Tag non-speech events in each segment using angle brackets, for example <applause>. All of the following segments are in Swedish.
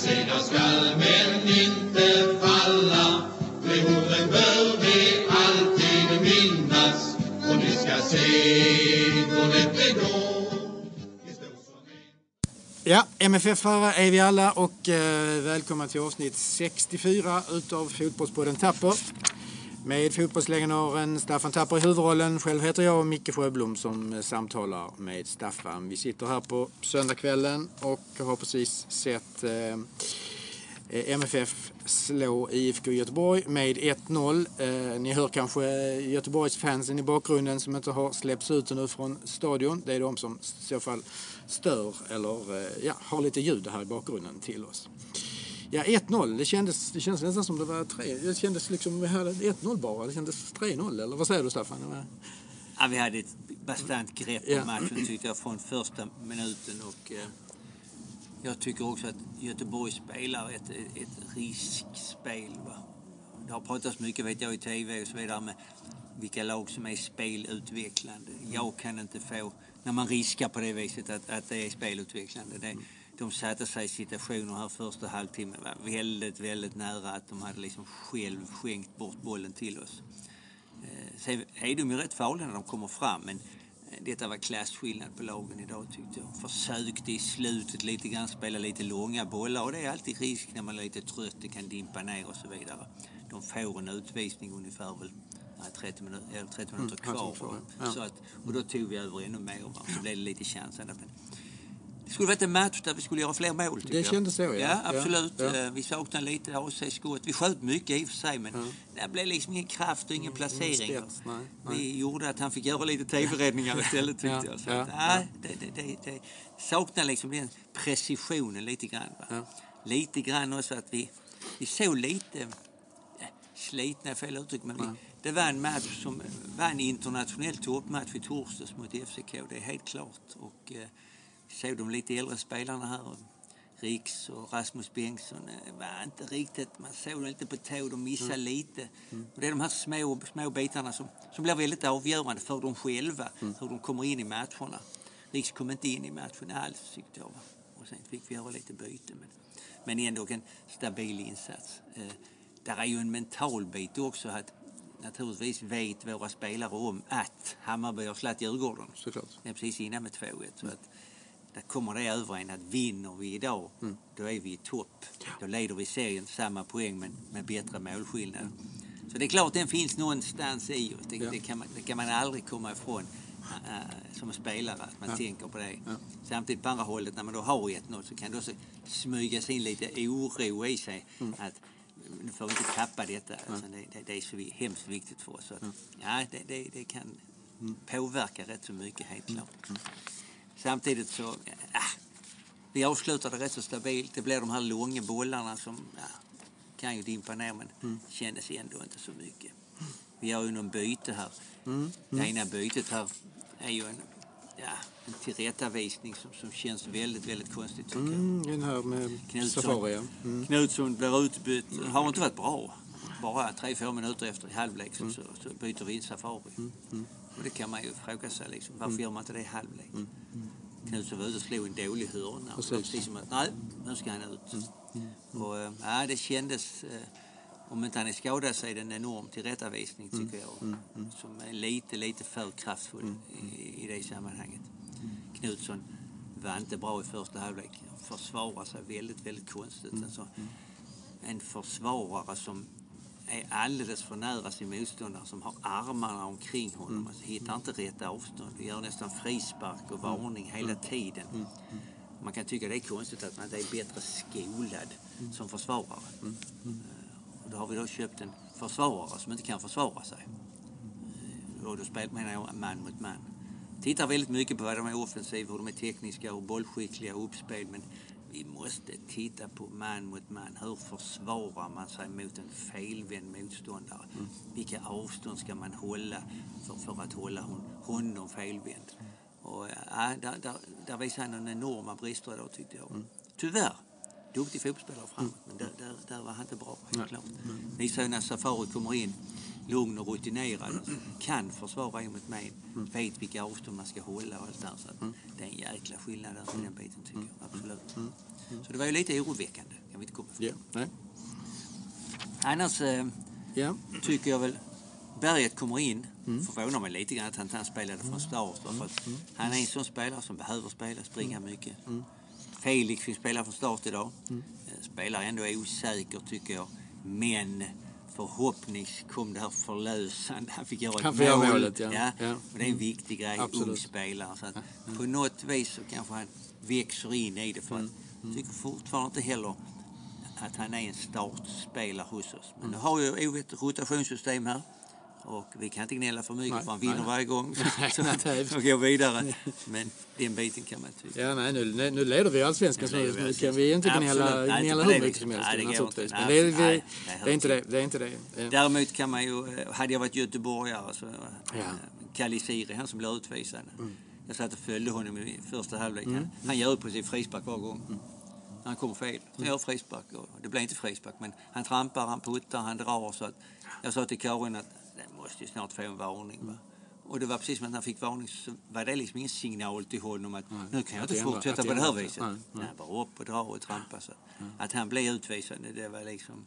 segra skall men inte falla. Behoven bör vi alltid minnas och ni ska se hur lätt det går. Ja, MFF-are är vi alla och eh, välkomna till avsnitt 64 utav Fotbollspodden Tapper. Med fotbollslegendaren Staffan Tapper i huvudrollen. Själv heter jag Micke Sjöblom som eh, samtalar med Staffan. Vi sitter här på söndagskvällen och har precis sett eh, eh MFF slå IFK Göteborg med 1-0. Eh, ni hör kanske Göteborgsfansen i bakgrunden som inte har släppts ut nu från stadion. Det är de som i så fall stör eller eh, ja, har lite ljud här i bakgrunden till oss. Ja, 1-0. Det kändes, det kändes nästan som det var tre. Det kändes liksom vi hade 1-0 bara. Det kändes 3-0 eller vad säger du Staffan? Var- Ja, vi hade ett bastant grepp Ja. om matchen tyckte jag från första minuten och eh, jag tycker också att Göteborg spelar ett, ett riskspel. Va? Det har pratats mycket vet jag i tv och så vidare med vilka lag som är spelutvecklande. Jag kan inte få, när man riskar på det viset, att, att det är spelutvecklande. Det, de satte sig i situationer här första halvtimmen var väldigt, väldigt nära att de hade liksom själv skänkt bort bollen till oss. Eh, Sen är de ju rätt farliga när de kommer fram men eh, detta var klasskillnad på lagen idag tyckte jag. Försökte i slutet lite grann spela lite långa bollar och det är alltid risk när man är lite trött, det kan dimpa ner och så vidare. De får en utvisning ungefär väl ja, 30 minuter, eller 30 minuter Mm, kvar. halvtimme kvar, va. ja. Så att, och då tog vi över ännu mer va. så blev det lite chansande. Det skulle varit en match där vi skulle göra fler mål. Det jag. kändes så, ja. Ja, Ja, absolut. ja. Eh, Vi saknade lite AC-skott. Vi sköt mycket i och för sig men det blev liksom ingen kraft och ingen placering. spets, nej, nej. Vi gjorde att han fick göra lite tv-räddningar <laughs> istället tyckte Ja, jag. Så ja, att, nej, det, det, det, det saknar liksom den precisionen lite grann. Ja. Lite grann också att vi, vi såg lite ja, slitna, fel uttryck, men vi, det var en match som var en internationell toppmatch i torsdags mot FCK, det är helt klart. Och eh, såg de lite äldre spelarna här, Riks och Rasmus Bengtsson, eh, var inte riktigt, man såg dem lite på tå, de missade lite. Och det är de här små, små bitarna som, som blir väldigt avgörande för dem själva, hur de kommer in i matcherna. Riks kom inte in i matchen alls tyckte jag. Och sen fick vi göra lite byte. Men, men ändå en stabil insats. Eh, där är ju en mental bit också att naturligtvis vet våra spelare om att Hammarby har slagit Djurgården. Såklart. Det är precis innan med 2-1. Så att där kommer det över en att vinner vi idag, då är vi i topp. Då leder vi serien samma poäng men med bättre målskillnad. Så det är klart den finns någonstans i oss. Det, Ja. det, kan, man, det kan man aldrig komma ifrån äh, som spelare, att man Ja. tänker på det. Ja. Samtidigt på andra hållet, när man då har 1-0 så kan det också smygas in lite oro i sig. Mm. Att nu får vi inte tappa detta. Alltså, det, det, det är så vi- hemskt viktigt för oss. Så att, ja, det, det, kan Mm. påverka rätt så mycket, helt klart. Samtidigt så, ja, vi avslutade rätt så stabilt. Det blev de här långa bollarna som ja, kan ju dimpa ner men Mm. kändes ändå inte så mycket. Vi gör ju någon byte här. Mm. Det ena bytet här är ju en, ja, en tillrättavisning som, som känns väldigt, väldigt konstigt tycker jag. Mm, den här med Knutsson. Safari. Mm. Knutsson blir utbytt. Har inte varit bra. Bara tre, fyra minuter efter i halvlek så, så, så byter vi in Safari. Och det kan man ju fråga sig liksom, varför gör man inte det i halvlek? Knutsson var ute och slog en dålig hörna. Precis. precis som att, nej, nu ska han ut. Och äh, ja, det kändes, eh, om inte han är skadad så är det en enorm tillrättavisning tycker jag. Som är lite, lite för kraftfull i, i det sammanhanget. Knutsson var inte bra i första halvlek. Försvarar sig väldigt, väldigt konstigt. Alltså, en försvarare som är alldeles för nära sin motståndare, som har armarna omkring honom. Alltså, hittar inte rätt avstånd. Gör nästan frispark och varning hela tiden. Man kan tycka det är konstigt att man inte är bättre skolad som försvarare. Eh, Och då har vi då köpt en försvarare som inte kan försvara sig. Eh, Och då spelar, menar jag man mot man. Tittar väldigt mycket på vad de är offensiva, hur de är tekniska och bollskickliga och uppspel. Men vi måste titta på man mot man. Hur försvarar man sig mot en felvänd motståndare? Vilka avstånd ska man hålla för, för att hålla hon, honom felvänd? Och, ja, där, där, där visade han en enorma brister idag tyckte jag. Tyvärr. Duktig fotbollsspelare framåt, men där, där, där var han inte bra helt klart. Visar ju när Safari kommer in lugn och rutinerad. Kan försvara en mot mig. Vet vilka avstånd man ska hålla och allt där. Så att det är en jäkla skillnad på den biten tycker jag. Absolut. Så det var ju lite oroväckande. Kan vi inte komma ifrån. Nej. Annars eh, Ja. tycker jag väl Berget kommer in. Förvånar mig lite grann att han inte spelade från start. För att han är en sån spelare som behöver spela, springa mycket. Felix fick spela från start idag. Eh, Spelar ändå osäker tycker jag. Men förhoppnings kom det här förlösande. Han fick göra ett Han får göra mål. målet, ja. ja. Ja. Och det är en viktig grej. Absolut. Ung spelare. Så att På något vis så kanske han växer in i det. För att jag tycker fortfarande inte heller att han är en startspelare hos oss. Men nu har ju OV ett rotationssystem här. Och vi kan inte gnälla för mycket Nej, för han vinner nej. varje gång. <laughs> Så att går vidare. Men den biten kan man tycka. Ja, nej, nu, nu leder vi allsvenskan så vi nu kan vi inte gnälla, gnälla hur mycket som helst Nej, det går. Men det, det, nej, det, är inte det. det, är inte det. Däremot kan man ju, eh, hade jag varit göteborgare så, Ja. ja. Kalle Siri, han som blev utvisad. Mm. Jag satt och följde honom i första halvlek. Han, han gör på sin frispark var gång. Mm. Han kommer fel. Så gör frispark. Och det blev inte frispark, men han trampar, han puttar, han drar. Så att jag sa till Karin att måste ju snart få en varning. Va? Och det var precis som att han fick varning så var det liksom ingen signal till honom att nu kan jag att inte ändra- fortsätta att på det här viset. Nej, nej. Nej, bara upp och dra och trampa. Så. Att han blev utvisad, det var liksom...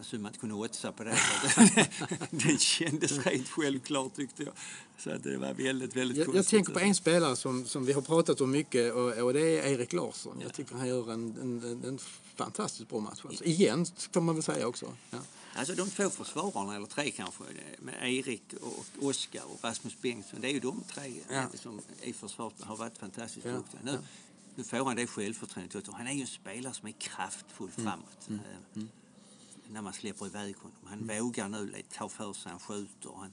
Synd man kunde oddsa på det. Att <laughs> det kändes rent självklart tyckte jag. Så att det var väldigt, väldigt Jag, jag tänker på en spelare som, som vi har pratat om mycket och, och det är Erik Larsson. Jag tycker han gör en, en, en, fantastiskt bra match. Alltså, igen, får man väl säga också. Ja. Alltså de två försvararna, eller tre kanske, med Erik och Oskar och Rasmus Bengtsson. Det är ju de tre Ja. som i försvaret har varit fantastiskt Ja, duktiga. Nu, ja. nu får han det självförtroendet. Han är ju en spelare som är kraftfull Mm. framåt. Eh, När man släpper iväg honom. Han vågar nu ta för sig, han skjuter. Han,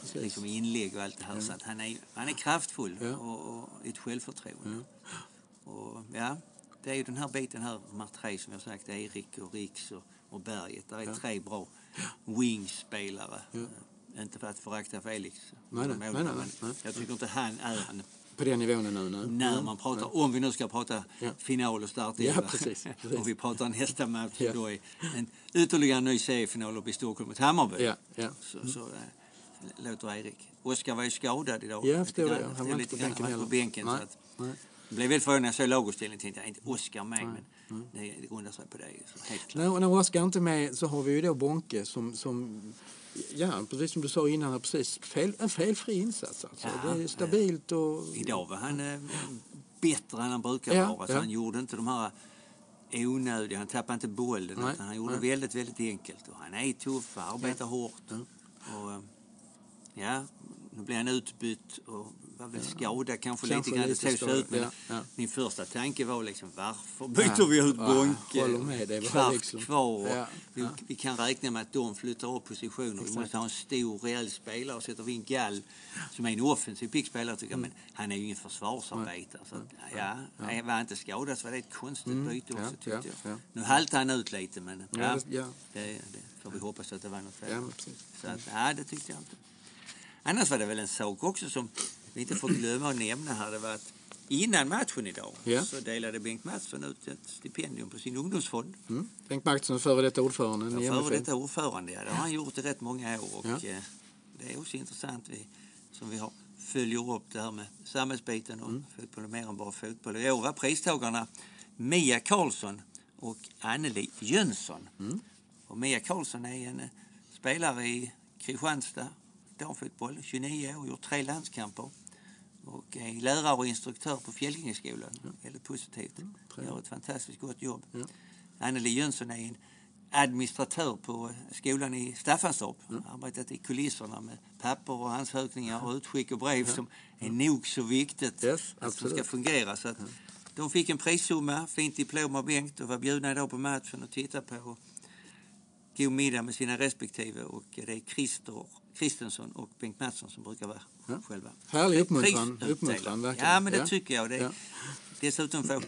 Precis. liksom inlägg och allt det här. Så han, är, han är kraftfull Ja. och, och ett självförtroende. Och, ja, det är ju den här biten här, de här tre som jag sagt, Erik och Riks och, och Berget. Där är tre bra wingspelare. Eh, Inte för att förakta Felix. Nej, nej, Mål, nej, nej, nej. Jag tycker inte han är en På den nivån nu. nu. när man pratar, om vi nu ska prata Ja. final och start Ja, precis, precis. <laughs> om vi pratar nästa match Ja. då är en ytterligare ny seriefinal uppe i Stockholm mot Hammarby. Ja, ja. Så, så äh, låter Erik. Oskar var ju skadad idag. Ja, jag förstår det. Han var inte på bänken Han var heller. på bänken. Nej, Så att, nej. jag blev väldigt förvånad när jag såg laguppställningen. tänkte jag, inte Oskar med. Men det, det grundar sig på det. Så. När, när Oskar inte är med så har vi ju då Bonke som, som ja, precis som du sa innan, här, precis, fel, en felfri insats. Alltså. Ja, det är stabilt och... Idag var han eh, bättre än han brukar Ja, vara. Så ja. han gjorde inte de här onödiga, han tappade inte bollen. Nej, Utan han gjorde nej. väldigt, väldigt enkelt. Och han är tuff, arbetar hårt. Och, eh, ja, nu blev han utbytt och var väl skadad kanske, Kanske lite grann. Det såg så ut. Men min första tanke var liksom varför byter vi ut Bonke? med, det var Kvart liksom- kvar. vi, vi kan räkna med att de flyttar upp positioner. Vi Exakt. måste ha en stor, rejäl spelare. Och sätter vi in Gall, som är en offensiv pigg spelare, tycker jag, Mm. men han är ju ingen försvarsarbetare. Så, att, ja, ja. Var inte skadad så var det ett konstigt byte också, Mm. tyckte ja, jag. ja. Nu haltade han ut lite, men ja, det-. Det, får vi hoppas att det var något fel. Så att, ja, det tyckte jag inte. Annars var det väl en sak också som vi inte får glömma att nämna här. Det var att innan matchen idag Ja. så delade Bengt Mattsson ut ett stipendium på sin ungdomsfond. Mm. Bengt Magnusson, före detta ordförande i Före detta ordförande, ja. Det har han gjort i rätt många år. Och, Ja. eh, det är också intressant vi, som vi har, följer upp det här med samhällsbiten och fotboll är mer än bara fotboll. I år var pristagarna Mia Karlsson och Anneli Jönsson. Och Mia Karlsson är en eh, spelare i Kristianstad, damfotboll, 29 år, gjort tre landskamper. Och är lärare och instruktör på Fjällängeskolan. Väldigt positivt. Gör ett fantastiskt gott jobb. Ja. Anneli Jönsson är en administratör på skolan i Staffanstorp. Arbetat i kulisserna med papper och ansökningar och utskick och brev som är nog så viktigt Yes, att absolut. ska fungera. Så att de fick en prissumma, fint diplom av Bengt och var bjudna idag på matchen och titta på god middag med sina respektive. Och det är Christer Kristensson och Bengt Mattsson som brukar vara Ja. själva Härlig uppmuntran, uppmuntran verkligen. Ja, men det Ja. tycker jag. Det, Ja. Dessutom får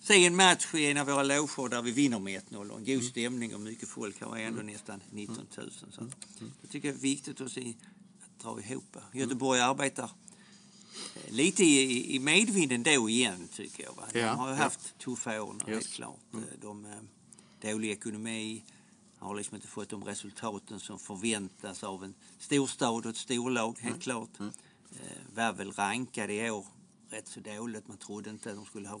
se en match i en av våra loger där vi vinner med 1-0 och en god stämning och mycket folk. Har ändå nästan 19 000. Så att, det tycker jag är viktigt att, se, att dra ihop. Göteborg arbetar eh, lite i, i medvinden då igen, tycker jag. Va? De har ju haft tuffa år helt klart. De, eh, dålig ekonomi, Han har liksom inte fått de resultaten som förväntas av en storstad och ett storlag, helt klart. Mm. Eh, var väl rankade i år rätt så dåligt. Man trodde inte att de skulle ha...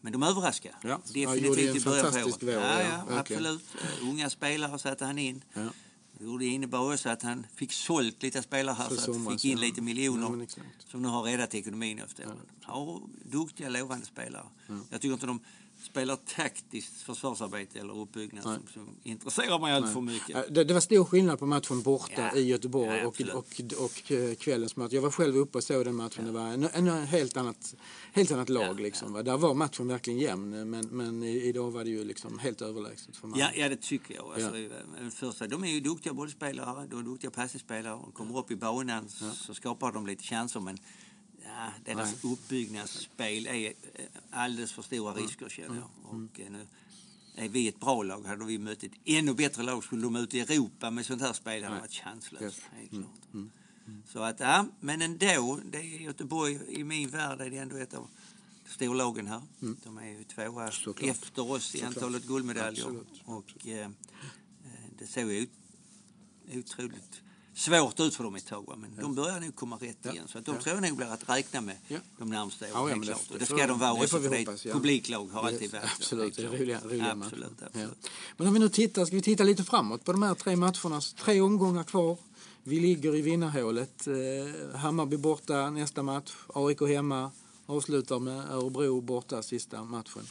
Men de överraskade. Ja, han en i början på året. vår, Ja, ja, ja, verkligen. absolut. Eh, Unga spelare satte han in. Ja. Det innebar också att han fick sålt lite spelare här Så så att somras, fick in ja. lite miljoner Ja, som nu har räddat ekonomin efter året. Ja, duktiga, lovande spelare. Jag tycker inte de spelar taktiskt försvarsarbete eller uppbyggnad som, som intresserar mig allt för mycket. Ja, Det, det var stor skillnad på matchen borta Ja. i Göteborg Ja, och, och, och, eh, kvällens match. Jag var själv uppe och såg den matchen. Det var en, en helt, annat, helt annat lag. Ja, liksom, va. Där var matchen verkligen jämn, men, men idag var det ju liksom helt överlägset för Malmö. Ja, ja, det tycker jag. Alltså, ja. första, de är ju duktiga bollspelare, de är duktiga passningsspelare. De kommer upp i banan så skapar de lite chanser men ja, deras uppbyggnadsspel är eh, alldeles för stora risker känner jag. Och, eh, nu är vi ett bra lag. Hade vi mött ett ännu bättre lag skulle de ut i Europa med sånt här spel hade varit chanslöst. Yes. Helt klart. Så att, ja, men ändå, det är Göteborg i min värld är det ändå ett av storlagen här. De är ju tvåa Såklart. efter oss i Såklart. antalet guldmedaljer. Absolut. Och eh, eh, det såg ut, otroligt svårt ut för dem ett tag. Men de börjar nog komma rätt Ja. igen. Så att de Ja. tror jag nog blir att räkna med Ja. de närmaste åren. Ja, det- klart. Och det ska de vara det också för hoppas, ja. publiklag har alltid varit Absolut, det är roliga, roliga absolut, absolut. Men om vi nu tittar, ska vi titta lite framåt på de här tre matcherna. Tre omgångar kvar. Vi ligger i vinnarhålet. Eh, Hammarby borta nästa match. AIK hemma. Avslutar med Örebro borta sista matchen.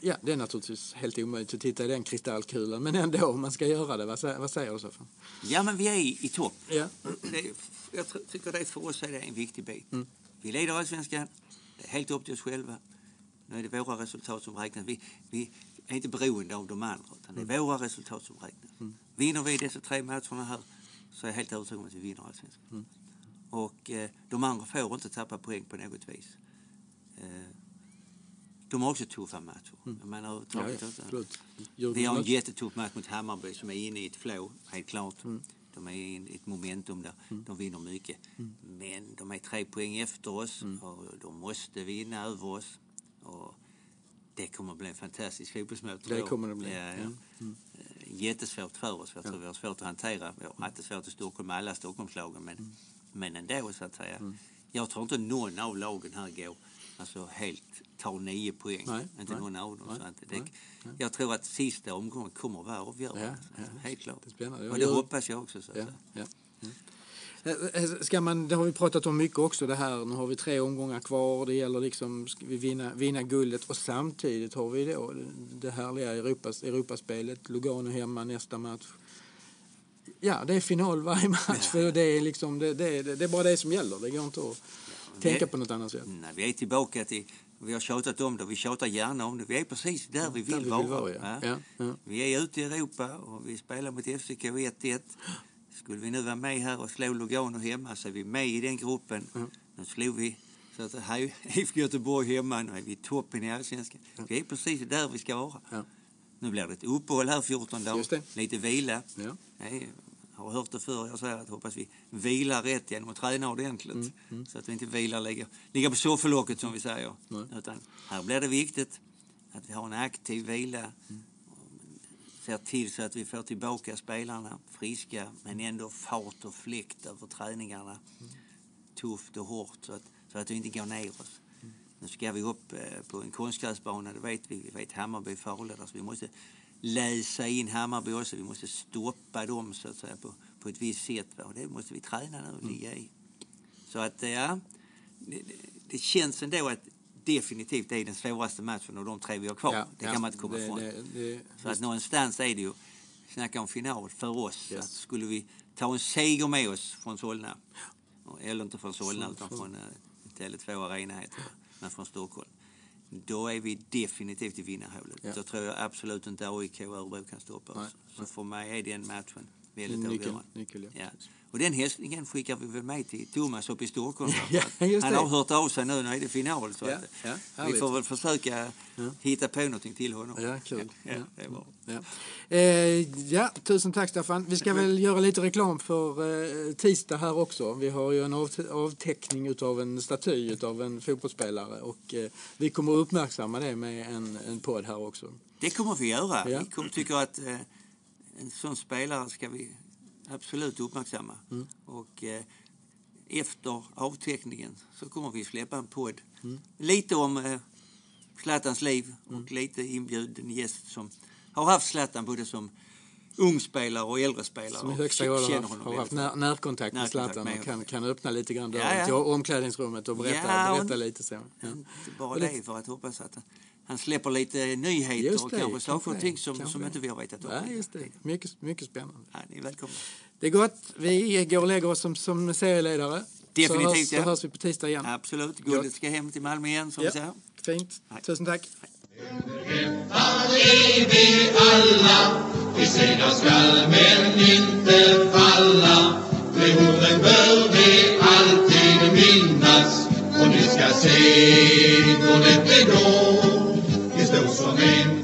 Ja, det är naturligtvis helt omöjligt att titta i den kristallkulan, men ändå, om man ska göra det. Vad säger, vad säger du, Staffan? Ja, men vi är i, i topp. Ja. Det, jag tycker det för oss är det en viktig bit. Mm. Vi leder allsvenskan. Det är helt upp till oss själva. Nu är det våra resultat som räknas. Vi, vi är inte beroende av de andra, utan det är Mm. våra resultat som räknas. Vinner vi dessa tre matcherna här så är jag helt övertygad om att vi vinner allsvenskan. Mm. Och eh, de andra får inte tappa poäng på något vis. Eh, de har också tuffa matcher. Jag menar, Mm. Ja, ja. Vi har en jättetuff match mot Hammarby som är inne i ett flow, helt klart. Mm. De är i ett momentum där. De vinner mycket. Mm. Men de är tre poäng efter oss och de måste vinna över oss. Och det kommer att bli en fantastisk fotbollsmatch. Det kommer det bli, Ja, ja. ja. Eh, Jättesvårt för oss. Jag tror vi har svårt att hantera. Vi har haft svårt i Stockholm med alla Stockholmslagen. Men, Mm. men ändå, så att säga. Jag tror inte någon av lagen här går alltså helt tar nio poäng. Nej, inte nej, någon av dem. nej, så att det, nej. Jag tror att sista omgången kommer att vara avgörande. Ja, ja. Helt klart. Det. Och det hoppas jag också. Så ja. Eh, eh, Ska man, det har vi pratat om mycket också det här. Nu har vi tre omgångar kvar. Det gäller liksom, ska vi vinna, vinna guldet och samtidigt har vi då det härliga Europas, Europaspelet. Lugano hemma nästa match. Ja, det är final varje match. För det är, liksom, det, det, det, det är bara det som gäller. Det går inte att tänka på något annat sätt. Nej, vi är tillbaka till, vi har tjatat om det, vi tjatar gärna om det. Vi är precis där vi vill, Där vi vara. vill vara, ja. Ja, ja. Vi är ute i Europa och vi spelar mot FCK 1-1. Skulle vi nu vara med här och slå Lugano hemma så är vi med i den gruppen. Nu slog vi så att här <laughs> IFK Göteborg hemma, nu är vi toppen i Allsvenskan. Vi är precis där vi ska vara. Ja. Nu blir det ett uppehåll här 14 Just dagar, lite vila. Ja. Nej, har hört det förr, jag säger att hoppas vi vilar rätt genom att träna ordentligt. Mm, Så att vi inte vilar, ligger, ligger på soffelocket som vi säger. Nej. Utan här blir det viktigt att vi har en aktiv vila. Mm. Ser till så att vi får tillbaka spelarna friska men ändå fart och fläkt över träningarna. Mm. Tufft och hårt så att, så att vi inte går ner oss. Nu ska vi upp eh, på en konstgräsbana, det vet vi. Vi vet Hammarby farliga där, så vi måste läsa in Hammarby också. Vi måste stoppa dem så att säga på, på ett visst sätt. Va? Och det måste vi träna nu och ligga i. Så att ja, det, det, känns ändå att definitivt det är den svåraste matchen av de tre vi har kvar. Ja, det ja, kan man inte komma det- ifrån. det- det- så att någonstans är det ju, snacka om final för oss. Yes. Att skulle vi ta en seger med oss från Solna, eller inte från Solna Från- utan från- från eh, Tele2 Arena heter det, men från Stockholm. Då är vi definitivt i vinnarhålet. Ja. Då tror jag absolut inte AIK och Örebro kan stoppa Nej, oss. Så för mig är den matchen väldigt avgörande. nyckeln, ja. Ja. Och den hälsningen skickar vi väl med till Thomas uppe i Stockholm. <laughs> Ja, Han har hört av sig nu när är det final. Så Ja, att, ja, vi härligt. får väl försöka hitta på någonting till honom. Ja, kul. <laughs> Är. Eh, ja, tusen tack Staffan. Vi ska väl göra lite reklam för eh, tisdag här också. Vi har ju en av, avteckning utav en staty utav en fotbollsspelare och eh, vi kommer att uppmärksamma det med en, en podd här också. Det kommer vi göra. Vi kommer tycker att eh, en sån spelare ska vi absolut uppmärksamma. Mm. Och eh, efter avteckningen så kommer vi släppa en podd. Mm. Lite om eh, Zlatans liv och Mm. lite inbjuden gäst som har haft Zlatan både som ung spelare och äldre spelare. Som i högsta grad har, haft när, närkontakt med Zlatan och kan, kan öppna lite grann dörren Ja, ja. till omklädningsrummet och berätta, Ja, berätta lite så. Ja. Inte bara Och det, för att hoppas att han släpper lite nyheter Just och det, kanske saker och ting som, kanske som inte vi har vetat om. Ja, just det. Mycket, mycket spännande. Ja, ni är välkomna. Det är gott. Vi går och lägger oss som, som serieledare. Definitivt, så hörs, så ja. hörs vi på tisdag igen. Absolut. Guldet ska hem till Malmö igen, som Ja. vi säger. Fint. Nej. Tusen tack. Är vi alla, vi segrar skall men inte falla. De orden bör vi alltid minnas och ni ska se då det går Amen.